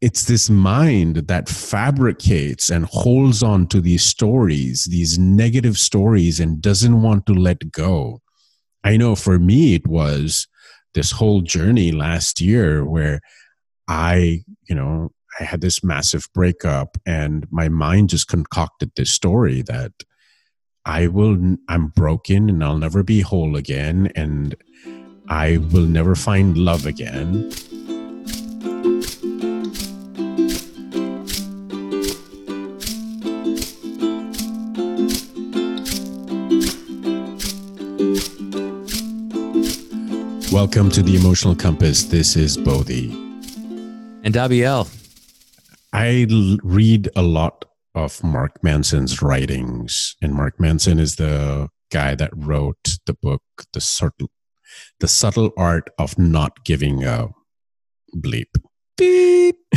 it's this mind that fabricates and holds on to these stories, these negative stories, and doesn't want to let go. I know for me, it was this whole journey last year where I, you know, I had this massive breakup and my mind just concocted this story that I will, I'm broken and I'll never be whole again and I will never find love again. Welcome to the Emotional Compass. This is Bodhi. And Abiel. I l- read a lot of Mark Manson's writings, and Mark Manson is the guy that wrote the book, The Subtle, the Subtle Art of Not Giving a Bleep. Beep.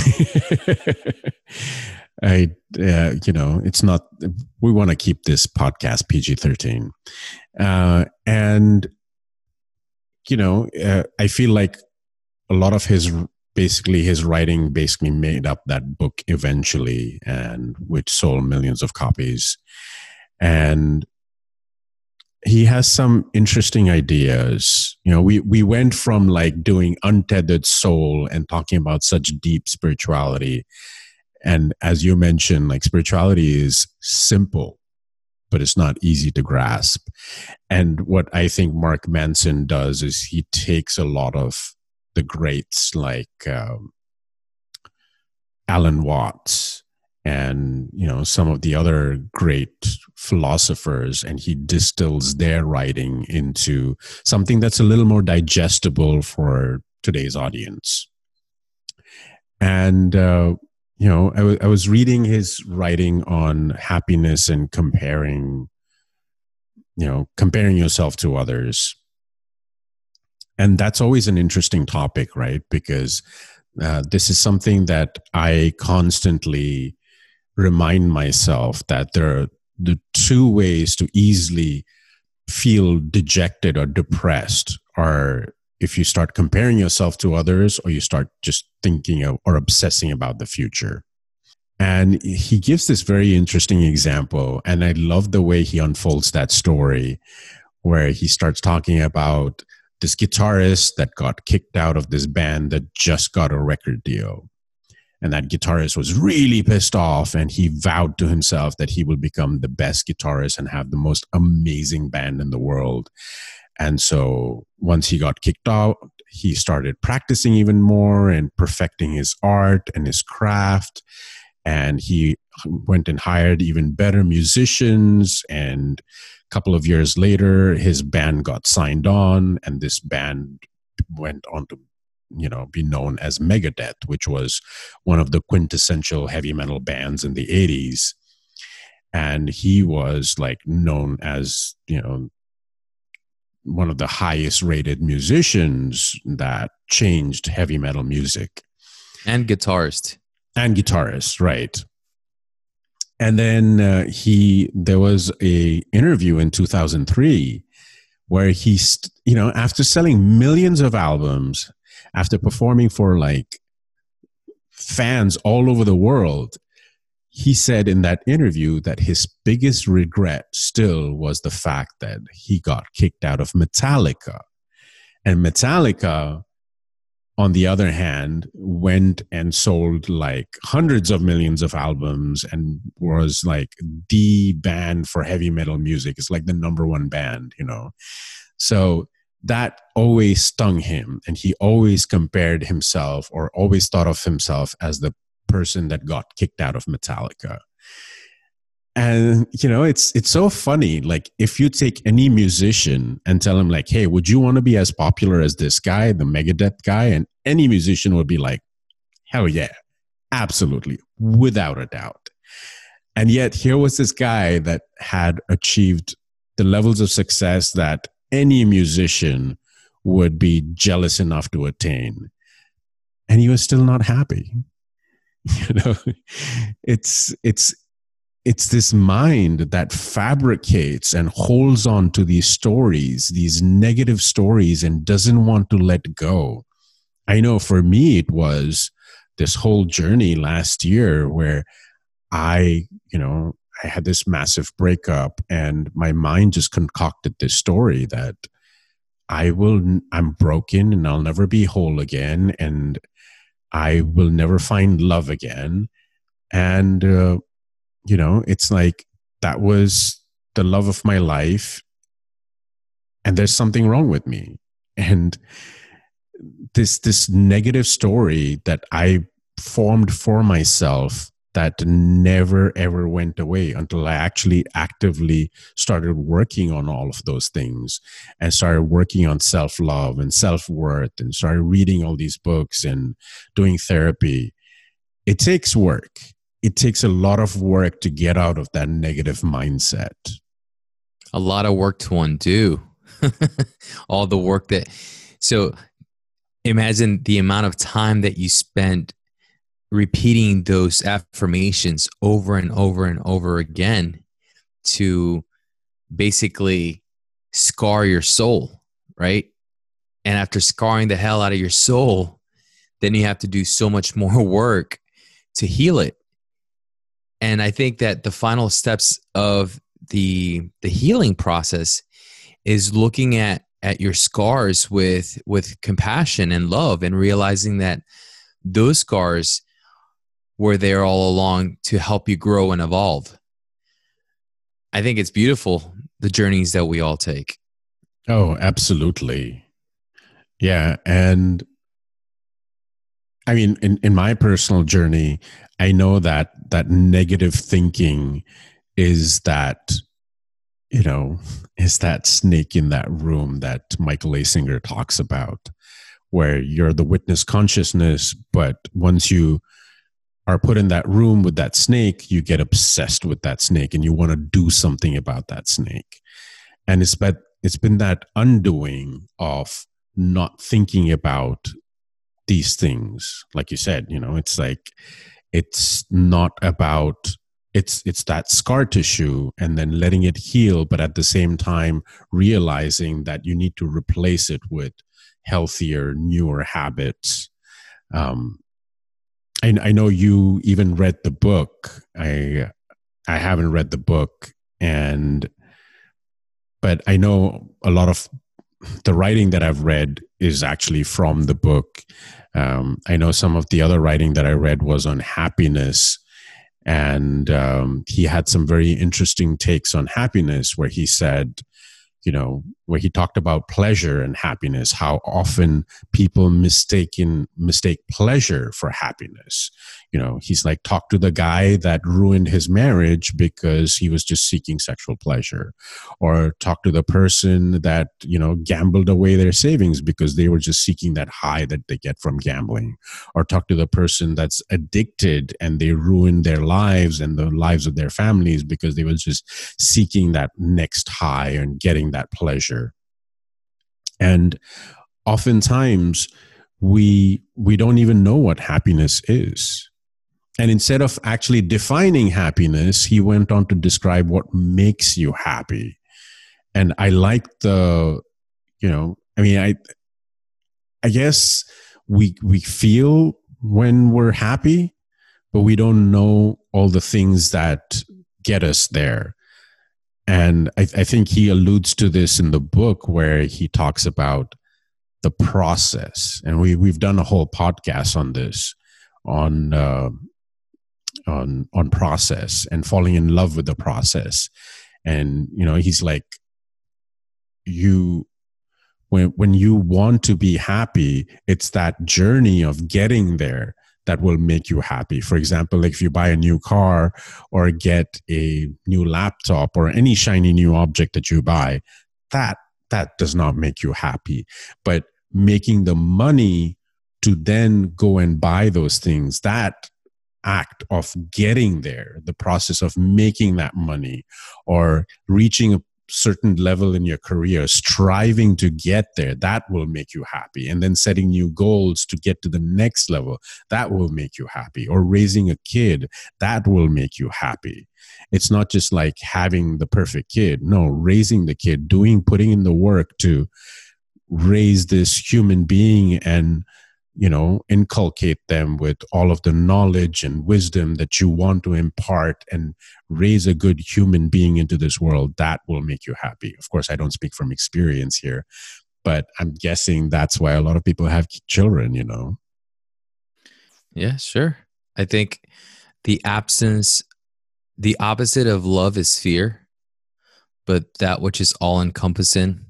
I, uh, you know, it's not, we want to keep this podcast PG 13. Uh, and you know, uh, I feel like a lot of his basically his writing basically made up that book eventually, and which sold millions of copies. And he has some interesting ideas. You know, we we went from like doing untethered soul and talking about such deep spirituality. And as you mentioned, like spirituality is simple but it's not easy to grasp. And what I think Mark Manson does is he takes a lot of the greats like um, Alan Watts and you know some of the other great philosophers and he distills their writing into something that's a little more digestible for today's audience and uh, you know, I, w- I was reading his writing on happiness and comparing, you know, comparing yourself to others. And that's always an interesting topic, right? Because uh, this is something that I constantly remind myself that there are the two ways to easily feel dejected or depressed are if you start comparing yourself to others or you start just thinking of, or obsessing about the future. And he gives this very interesting example. And I love the way he unfolds that story, where he starts talking about this guitarist that got kicked out of this band that just got a record deal. And that guitarist was really pissed off, and he vowed to himself that he will become the best guitarist and have the most amazing band in the world. And so once he got kicked out, he started practicing even more and perfecting his art and his craft. And he went and hired even better musicians. And a couple of years later, his band got signed on, and this band went on to you know be known as megadeth which was one of the quintessential heavy metal bands in the 80s and he was like known as you know one of the highest rated musicians that changed heavy metal music. And guitarist. And guitarist right. And then uh, he there was a interview in 2003 where he you know after selling millions of albums after performing for like fans all over the world he said in that interview that his biggest regret still was the fact that he got kicked out of Metallica. And Metallica, on the other hand, went and sold like hundreds of millions of albums and was like the band for heavy metal music. It's like the number one band, you know. So that always stung him. And he always compared himself or always thought of himself as the person that got kicked out of Metallica. And you know, it's it's so funny. Like if you take any musician and tell him like, "Hey, would you want to be as popular as this guy, the Megadeth guy?" and any musician would be like, "Hell yeah, absolutely, without a doubt." And yet, here was this guy that had achieved the levels of success that any musician would be jealous enough to attain. And he was still not happy. you know it's it's it's this mind that fabricates and holds on to these stories these negative stories and doesn't want to let go i know for me it was this whole journey last year where I, you know, I had this massive breakup and my mind just concocted this story that I will, I'm broken and I'll never be whole again. And I will never find love again. And, uh, you know, it's like that was the love of my life. And there's something wrong with me. And this, this negative story that I formed for myself that never ever went away until I actually actively started working on all of those things and started working on self love and self worth and started reading all these books and doing therapy. It takes work. It takes a lot of work to get out of that negative mindset. A lot of work to undo. all the work that. So imagine the amount of time that you spent repeating those affirmations over and over and over again to basically scar your soul, right? And after scarring the hell out of your soul, then you have to do so much more work to heal it. And I think that the final steps of the the healing process is looking at at your scars with with compassion and love and realizing that those scars were there all along to help you grow and evolve. I think it's beautiful the journeys that we all take. Oh, absolutely. Yeah. And I mean, in, in my personal journey, I know that that negative thinking is that, you know, is that snake in that room that Michael A. Singer talks about, where you're the witness consciousness, but once you are put in that room with that snake, you get obsessed with that snake and you want to do something about that snake. And it's been, it's been that undoing of not thinking about these things. Like you said, you know, it's like, it's not about it's it's that scar tissue and then letting it heal but at the same time realizing that you need to replace it with healthier newer habits um, I, I know you even read the book. I I haven't read the book, and but I know a lot of the writing that I've read is actually from the book. Um, I know some of the other writing that I read was on happiness, and um, he had some very interesting takes on happiness, where he said you know, where he talked about pleasure and happiness, how often people mistaken mistake pleasure for happiness. You know, he's like, talk to the guy that ruined his marriage because he was just seeking sexual pleasure, or talk to the person that you know gambled away their savings because they were just seeking that high that they get from gambling, or talk to the person that's addicted and they ruined their lives and the lives of their families because they were just seeking that next high and getting that pleasure. And oftentimes we we don't even know what happiness is. And instead of actually defining happiness, he went on to describe what makes you happy. And I like the, you know, I mean, I, I guess we we feel when we're happy, but we don't know all the things that get us there. And I, I, think he alludes to this in the book where he talks about the process. And we, we've done a whole podcast on this, on, uh, on, on process and falling in love with the process. And, you know, he's like, you, when, when you want to be happy, it's that journey of getting there that will make you happy. For example, like if you buy a new car or get a new laptop or any shiny new object that you buy, that that does not make you happy. But making the money to then go and buy those things, that act of getting there, the process of making that money or reaching a certain level in your career, striving to get there, that will make you happy. And then setting new goals to get to the next level, that will make you happy. Or raising a kid, that will make you happy. It's not just like having the perfect kid. No, raising the kid, doing, putting in the work to raise this human being and you know inculcate them with all of the knowledge and wisdom that you want to impart and raise a good human being into this world that will make you happy. Of course i don't speak from experience here but i'm guessing that's why a lot of people have children you know? Yeah sure. I think the absence the opposite of love is fear but that which is all encompassing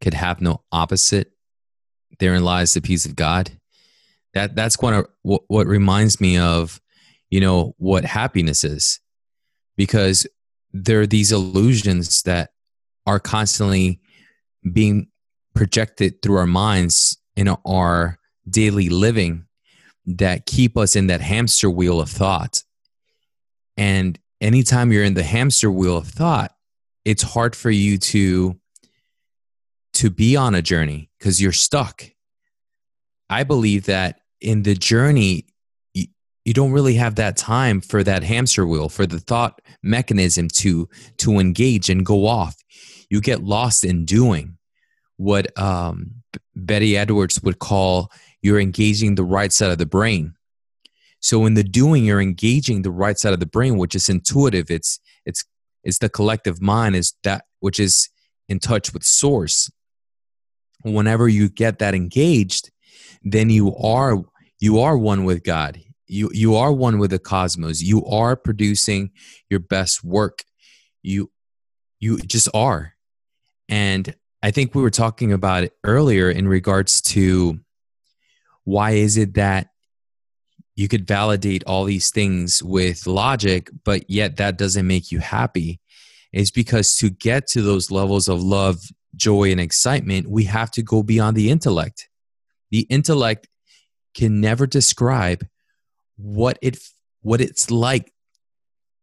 could have no opposite. Therein lies the peace of god that that's kind of what, what reminds me of you know what happiness is. Because there are these illusions that are constantly being projected through our minds in our daily living that keep us in that hamster wheel of thought. And anytime you're in the hamster wheel of thought it's hard for you to to be on a journey because you're stuck. I believe that in the journey you, you don't really have that time for that hamster wheel for the thought mechanism to to engage and go off. You get lost in doing what um, betty edwards would call you're engaging the right side of the brain. So in the doing you're engaging the right side of the brain which is intuitive. It's it's it's the collective mind is that which is in touch with source. Whenever you get that engaged then you are you are one with God. You you are one with the cosmos. You are producing your best work. You you just are. And I think we were talking about it earlier in regards to why is it that you could validate all these things with logic, but yet that doesn't make you happy? Is because to get to those levels of love, joy, and excitement, we have to go beyond the intellect. The intellect can never describe what it what it's like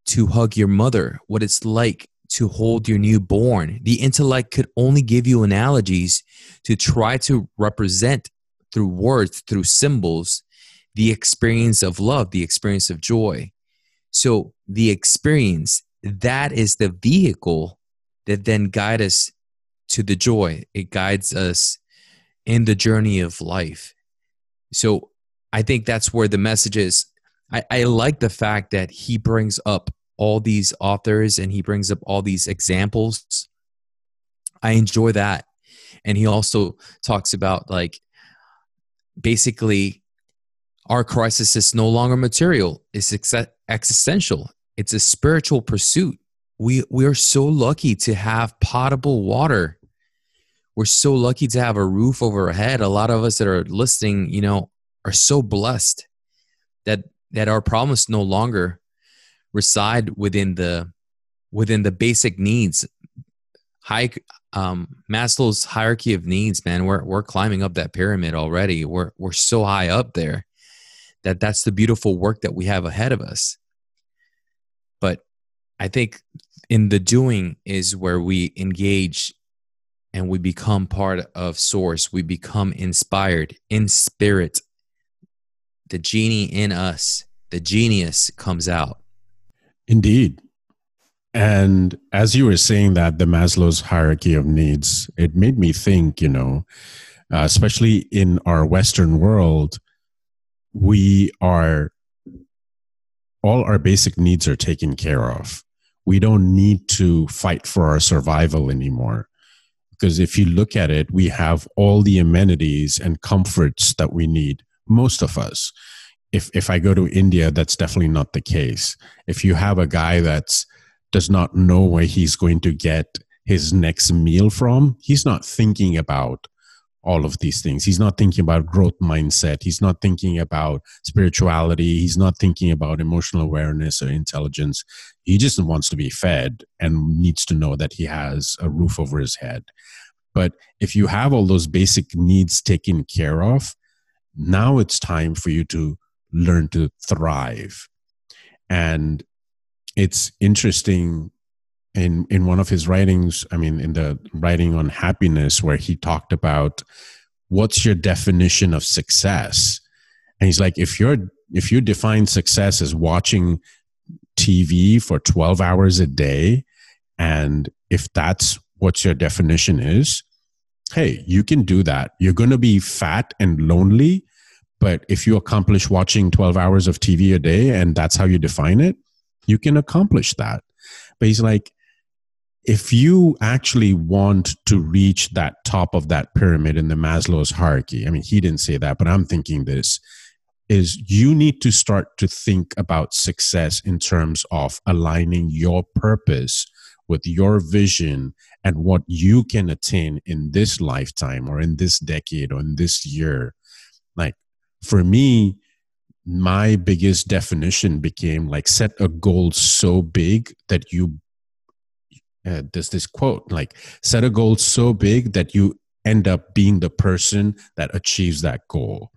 to hug your mother, what it's like to hold your newborn. The intellect could only give you analogies to try to represent through words, through symbols, the experience of love, the experience of joy. So, the experience, that is the vehicle that then guides us to the joy. It guides us in the journey of life. So I think that's where the message is. I, I like the fact that he brings up all these authors and he brings up all these examples. I enjoy that. And he also talks about like basically our crisis is no longer material, it's existential, it's a spiritual pursuit. We, we are so lucky to have potable water we're so lucky to have a roof over our head. A lot of us that are listening, you know, are so blessed that that our problems no longer reside within the within the basic needs. High um, Maslow's hierarchy of needs, man. We're we're climbing up that pyramid already. We're we're so high up there that that's the beautiful work that we have ahead of us. But I think in the doing is where we engage and we become part of source. We become inspired in spirit. The genie in us the genius comes out. Indeed. And as you were saying that the maslow's hierarchy of needs it made me think you know uh, especially in our western world we are all our basic needs are taken care of. We don't need to fight for our survival anymore because if you look at it, we have all the amenities and comforts that we need, most of us. If, if I go to India, that's definitely not the case. If you have a guy that does not know where he's going to get his next meal from, he's not thinking about all of these things. He's not thinking about growth mindset. He's not thinking about spirituality. He's not thinking about emotional awareness or intelligence. He just wants to be fed and needs to know that he has a roof over his head. But if you have all those basic needs taken care of, now it's time for you to learn to thrive. And it's interesting in in one of his writings i mean in the writing on happiness where he talked about what's your definition of success and he's like if you're if you define success as watching tv for 12 hours a day. And if that's what your definition is hey you can do that. You're going to be fat and lonely But if you accomplish watching 12 hours of TV a day and that's how you define it, you can accomplish that. But he's like, if you actually want to reach that top of that pyramid in the Maslow's hierarchy, I mean, he didn't say that, but I'm thinking this is you need to start to think about success in terms of aligning your purpose with your vision and what you can attain in this lifetime or in this decade or in this year. Like for me, my biggest definition became like set a goal so big that you uh, there's this quote like set a goal so big that you end up being the person that achieves that goal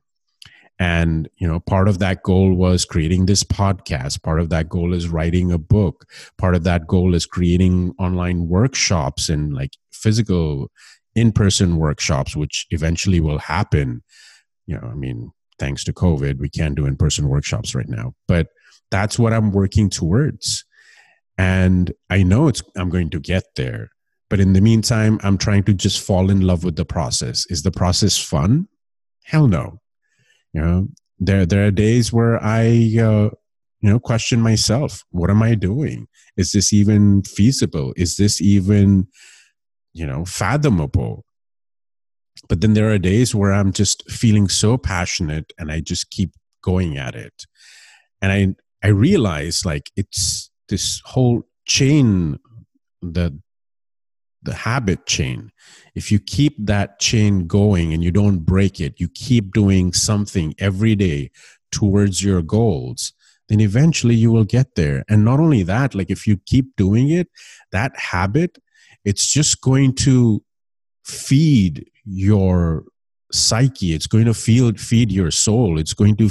and you know part of that goal was creating this podcast. Part of that goal is writing a book. Part of that goal is creating online workshops and like physical in-person workshops which eventually will happen. You know i mean thanks to covid we can't do in-person workshops right now. But that's what i'm working towards. And i know it's i'm going to get there. But in the meantime i'm trying to just fall in love with the process. Is the process fun? Hell no you know there there are days where i uh, you know question myself what am i doing? Is this even feasible? Is this even you know fathomable? But then there are days where i'm just feeling so passionate and i just keep going at it. And i i realize like it's this whole chain the the habit chain. If you keep that chain going and you don't break it you keep doing something every day towards your goals then eventually you will get there. And not only that like if you keep doing it that habit it's just going to feed your psyche. It's going to feel feed your soul. It's going to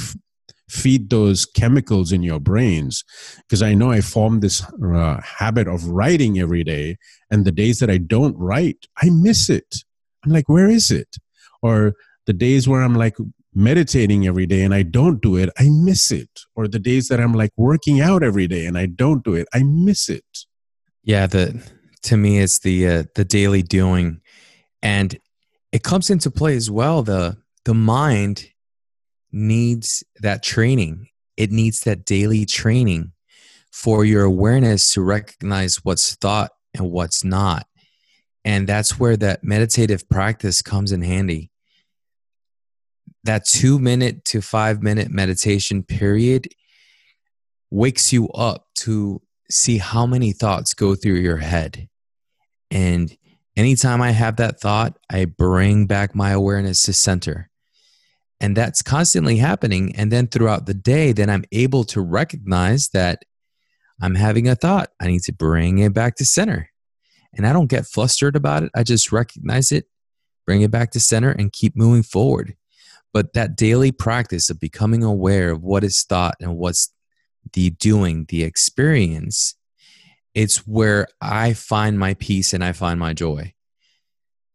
feed those chemicals in your brains. Because i know i formed this uh, habit of writing every day and the days that i don't write i miss it. I'm like where is it? Or the days where i'm like meditating every day and i don't do it i miss it. Or the days that i'm like working out every day and i don't do it i miss it. Yeah the to me it's the uh, the daily doing. And it comes into play as well the the mind needs that training. It needs that daily training for your awareness to recognize what's thought and what's not. And that's where that meditative practice comes in handy. That two minute to five minute meditation period wakes you up to see how many thoughts go through your head. And anytime I have that thought, I bring back my awareness to center and that's constantly happening. And then throughout the day then i'm able to recognize that i'm having a thought. I need to bring it back to center. And i don't get flustered about it. I just recognize it bring it back to center and keep moving forward. But that daily practice of becoming aware of what is thought and what's the doing the experience it's where i find my peace and i find my joy.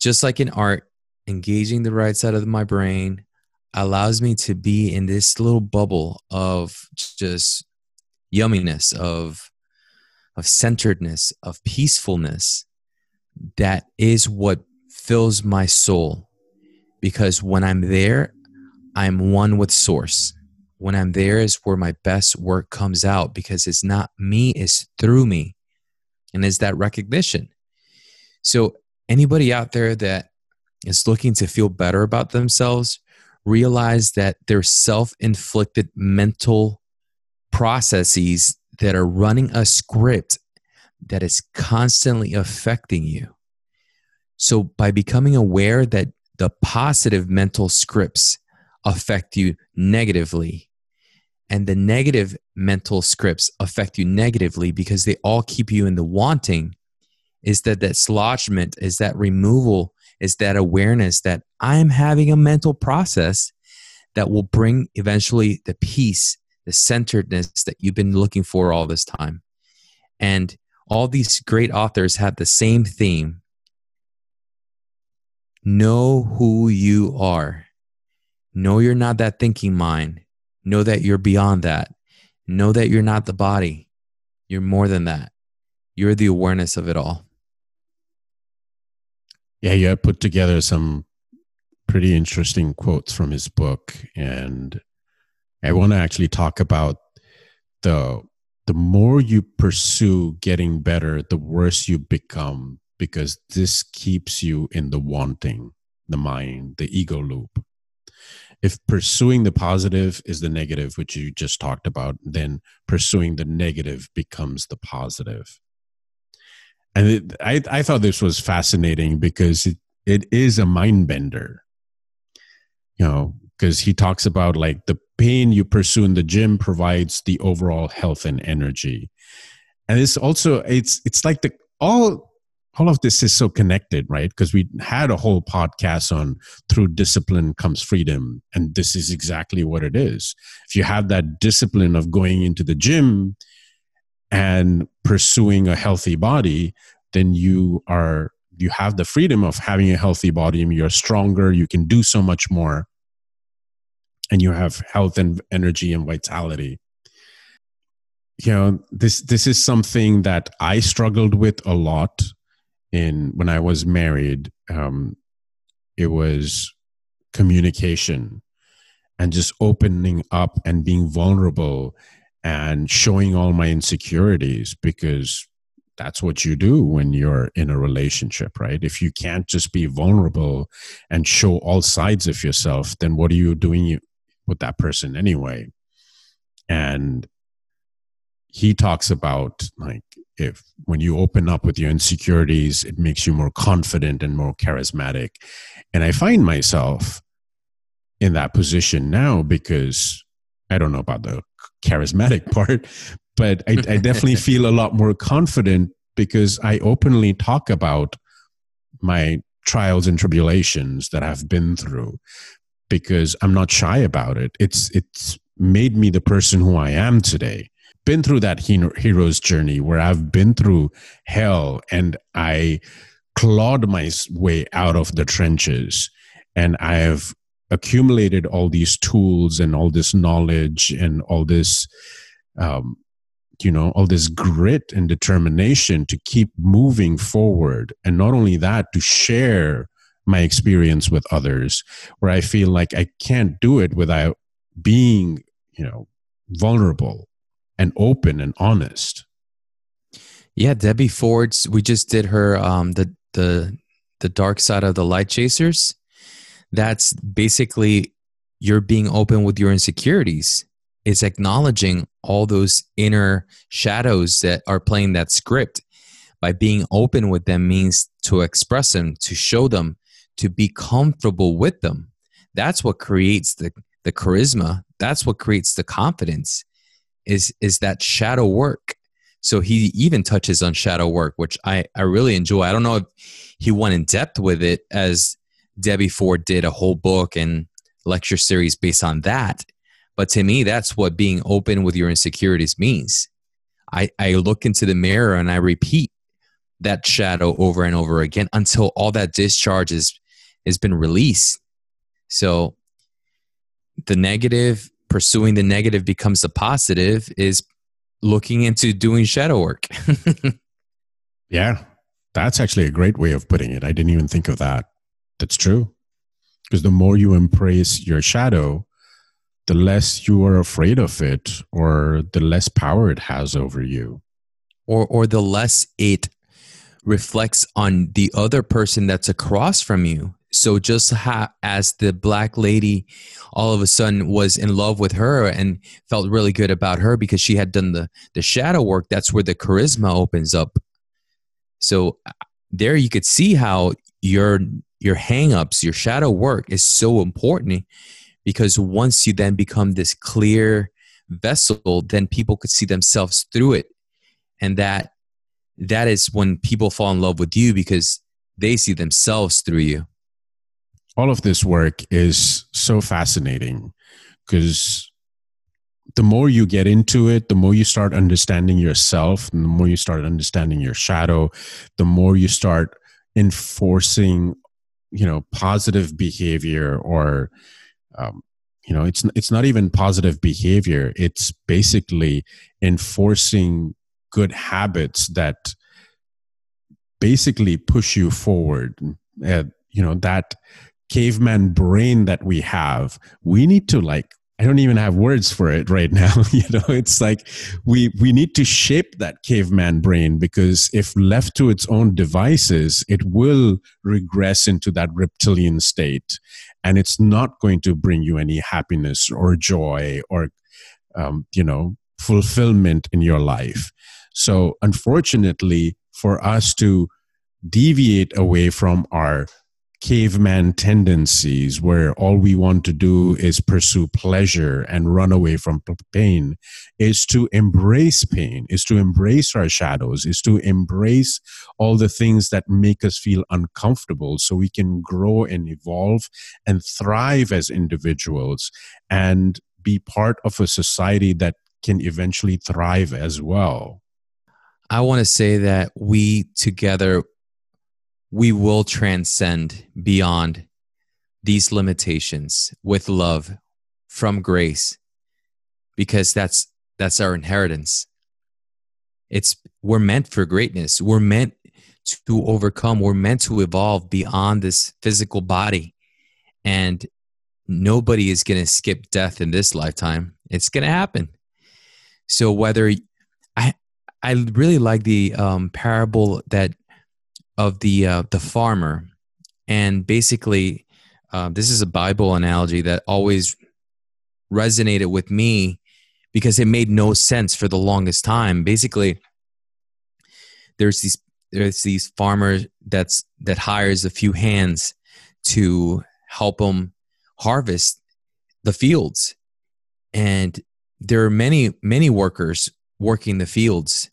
Just like in art engaging the right side of my brain allows me to be in this little bubble of just yumminess of of centeredness of peacefulness that is what fills my soul. Because when i'm there i'm one with source. When i'm there is where my best work comes out because it's not me it's through me. And it's that recognition. So anybody out there that is looking to feel better about themselves realize that there's self inflicted mental processes that are running a script that is constantly affecting you. So, by becoming aware that the positive mental scripts affect you negatively, and the negative mental scripts affect you negatively because they all keep you in the wanting, is that that dislodgement, is that removal is that awareness that I'm having a mental process that will bring eventually the peace, the centeredness that you've been looking for all this time. And all these great authors have the same theme know who you are. Know you're not that thinking mind. Know that you're beyond that. Know that you're not the body. You're more than that. You're the awareness of it all yeah, you put together some pretty interesting quotes from his book, and I want to actually talk about the the more you pursue getting better, the worse you become because this keeps you in the wanting, the mind, the ego loop. If pursuing the positive is the negative, which you just talked about, then pursuing the negative becomes the positive. And it, I, I thought this was fascinating because it, it is a mind bender. You know, because he talks about like the pain you pursue in the gym provides the overall health and energy. And it's also it's it's like the all all of this is so connected right? Because we had a whole podcast on through discipline comes freedom and this is exactly what it is. If you have that discipline of going into the gym and pursuing a healthy body then you are you have the freedom of having a healthy body and you're stronger you can do so much more. And you have health and energy and vitality. You know this this is something that i struggled with a lot in when i was married. Um it was communication and just opening up and being vulnerable and showing all my insecurities because that's what you do when you're in a relationship, right? If you can't just be vulnerable and show all sides of yourself, then what are you doing with that person anyway. And he talks about like if when you open up with your insecurities, it makes you more confident and more charismatic. And I find myself in that position now because I don't know about the charismatic part, but I, I definitely feel a lot more confident because I openly talk about my trials and tribulations that I've been through because I'm not shy about it. It's it's made me the person who I am today. Been through that hero's journey where I've been through hell and I clawed my way out of the trenches and I have accumulated all these tools and all this knowledge and all this um, you know all this grit and determination to keep moving forward. And not only that to share my experience with others where i feel like i can't do it without being you know vulnerable and open and honest. Yeah debbie ford's we just did her um the the the dark side of the light chasers that's basically you're being open with your insecurities it's acknowledging all those inner shadows that are playing that script by being open with them means to express them to show them to be comfortable with them. That's what creates the, the charisma. That's what creates the confidence is, is that shadow work. So he even touches on shadow work, which I, I really enjoy. I don't know if he went in depth with it as Debbie Ford did a whole book and lecture series based on that. But to me, that's what being open with your insecurities means. I, I look into the mirror and I repeat that shadow over and over again until all that discharge is has been released. So the negative, pursuing the negative becomes the positive is looking into doing shadow work. yeah. That's actually a great way of putting it. I didn't even think of that. That's true. Because the more you embrace your shadow, the less you are afraid of it or the less power it has over you. Or or the less it reflects on the other person that's across from you. So just ha- as the black lady all of a sudden was in love with her and felt really good about her because she had done the the shadow work, that's where the charisma opens up. So uh, there you could see how your your hangups, your shadow work is so important because once you then become this clear vessel, then people could see themselves through it. And that that is when people fall in love with you because they see themselves through you all of this work is so fascinating because the more you get into it, the more you start understanding yourself, and the more you start understanding your shadow, the more you start enforcing, you know, positive behavior or, um, you know, it's it's not even positive behavior. It's basically enforcing good habits that basically push you forward. Uh, you know that caveman brain that we have, we need to like I don't even have words for it right now. you know, it's like we we need to shape that caveman brain because if left to its own devices, it will regress into that reptilian state, and it's not going to bring you any happiness or joy or um, you know fulfillment in your life. So, unfortunately, for us to deviate away from our caveman tendencies where all we want to do is pursue pleasure and run away from pain is to embrace pain is to embrace our shadows is to embrace all the things that make us feel uncomfortable so we can grow and evolve and thrive as individuals and be part of a society that can eventually thrive as well. I want to say that we together we will transcend beyond these limitations with love from grace because that's that's our inheritance. It's we're meant for greatness. We're meant to overcome. We're meant to evolve beyond this physical body. And nobody is going to skip death in this lifetime. It's going to happen. So whether i i really like the um, parable that of the uh, the farmer, and basically, uh, this is a Bible analogy that always resonated with me because it made no sense for the longest time. Basically, there's these there's these farmers that's that hires a few hands to help them harvest the fields, and there are many many workers working the fields,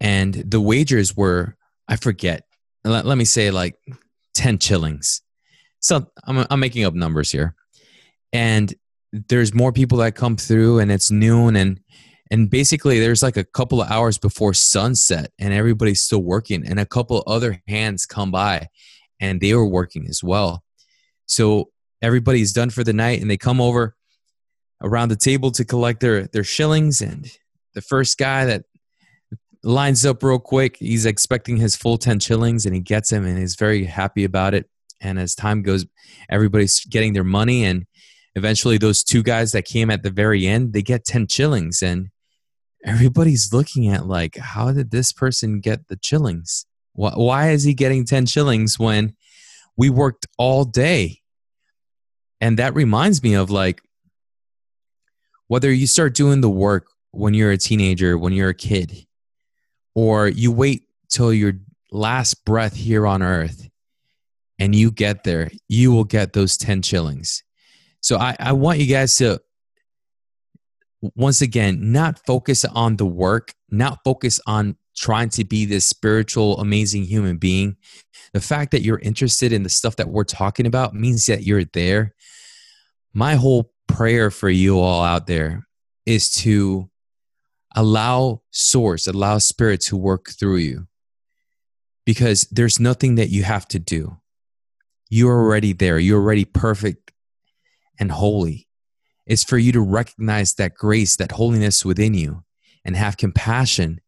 and the wages were I forget let, let me say like 10 shillings. So I'm, I'm making up numbers here. And there's more people that come through and it's noon and and basically there's like a couple of hours before sunset and everybody's still working and a couple other hands come by and they were working as well so everybody's done for the night and they come over around the table to collect their their shillings and the first guy that lines up real quick. He's expecting his full 10 shillings and he gets him and he's very happy about it. And as time goes, everybody's getting their money. And eventually, those two guys that came at the very end, they get 10 shillings. And everybody's looking at, like, how did this person get the shillings? Why is he getting 10 shillings when we worked all day? And that reminds me of like, whether you start doing the work when you're a teenager, when you're a kid, or you wait till your last breath here on earth and you get there, you will get those 10 shillings. So I, I want you guys to, once again, not focus on the work, not focus on trying to be this spiritual, amazing human being. The fact that you're interested in the stuff that we're talking about means that you're there. My whole prayer for you all out there is to allow source, allow spirit to work through you because there's nothing that you have to do. You're already there. You're already perfect and holy. It's for you to recognize that grace, that holiness within you, and have compassion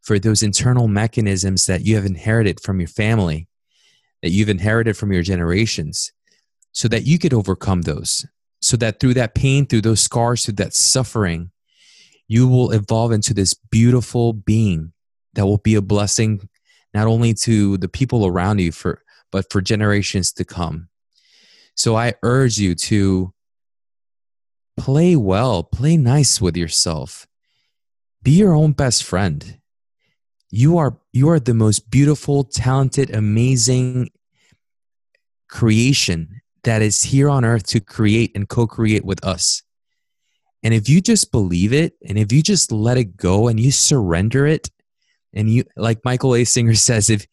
for those internal mechanisms that you have inherited from your family, that you've inherited from your generations, so that you could overcome those. So that through that pain, through those scars, through that suffering, you will evolve into this beautiful being that will be a blessing not only to the people around you for but for generations to come. So i urge you to play well play nice with yourself. Be your own best friend. You are you are the most beautiful talented amazing creation that is here on earth to create and co-create with us and if you just believe it and if you just let it go and you surrender it, and you like Michael A. Singer says, if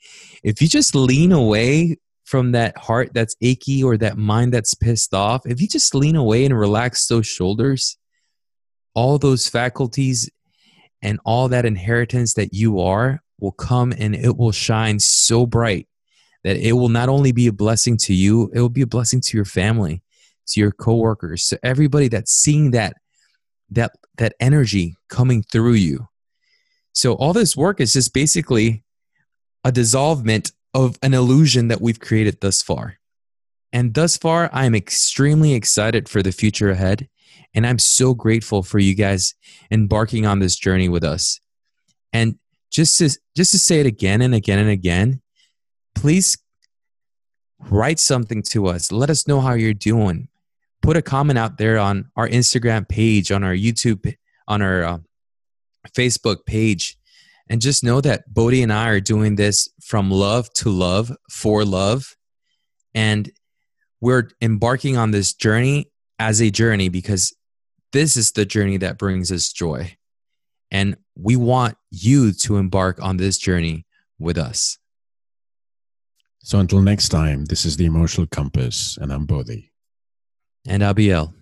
if you just lean away from that heart that's achy or that mind that's pissed off, if you just lean away and relax those shoulders, all those faculties and all that inheritance that you are will come and it will shine so bright that it will not only be a blessing to you, it will be a blessing to your family, to your coworkers, to everybody that's seeing that that that energy coming through you. So all this work is just basically a dissolvement of an illusion that we've created thus far. And thus far, I'm extremely excited for the future ahead. And I'm so grateful for you guys embarking on this journey with us. And just to, just to say it again and again and again, please write something to us. Let us know how you're doing. Put a comment out there on our Instagram page, on our YouTube, on our uh, Facebook page. And just know that Bodhi and I are doing this from love to love for love. And we're embarking on this journey as a journey because this is the journey that brings us joy. And we want you to embark on this journey with us. So until next time, this is the Emotional Compass, and I'm Bodhi. And Abiel.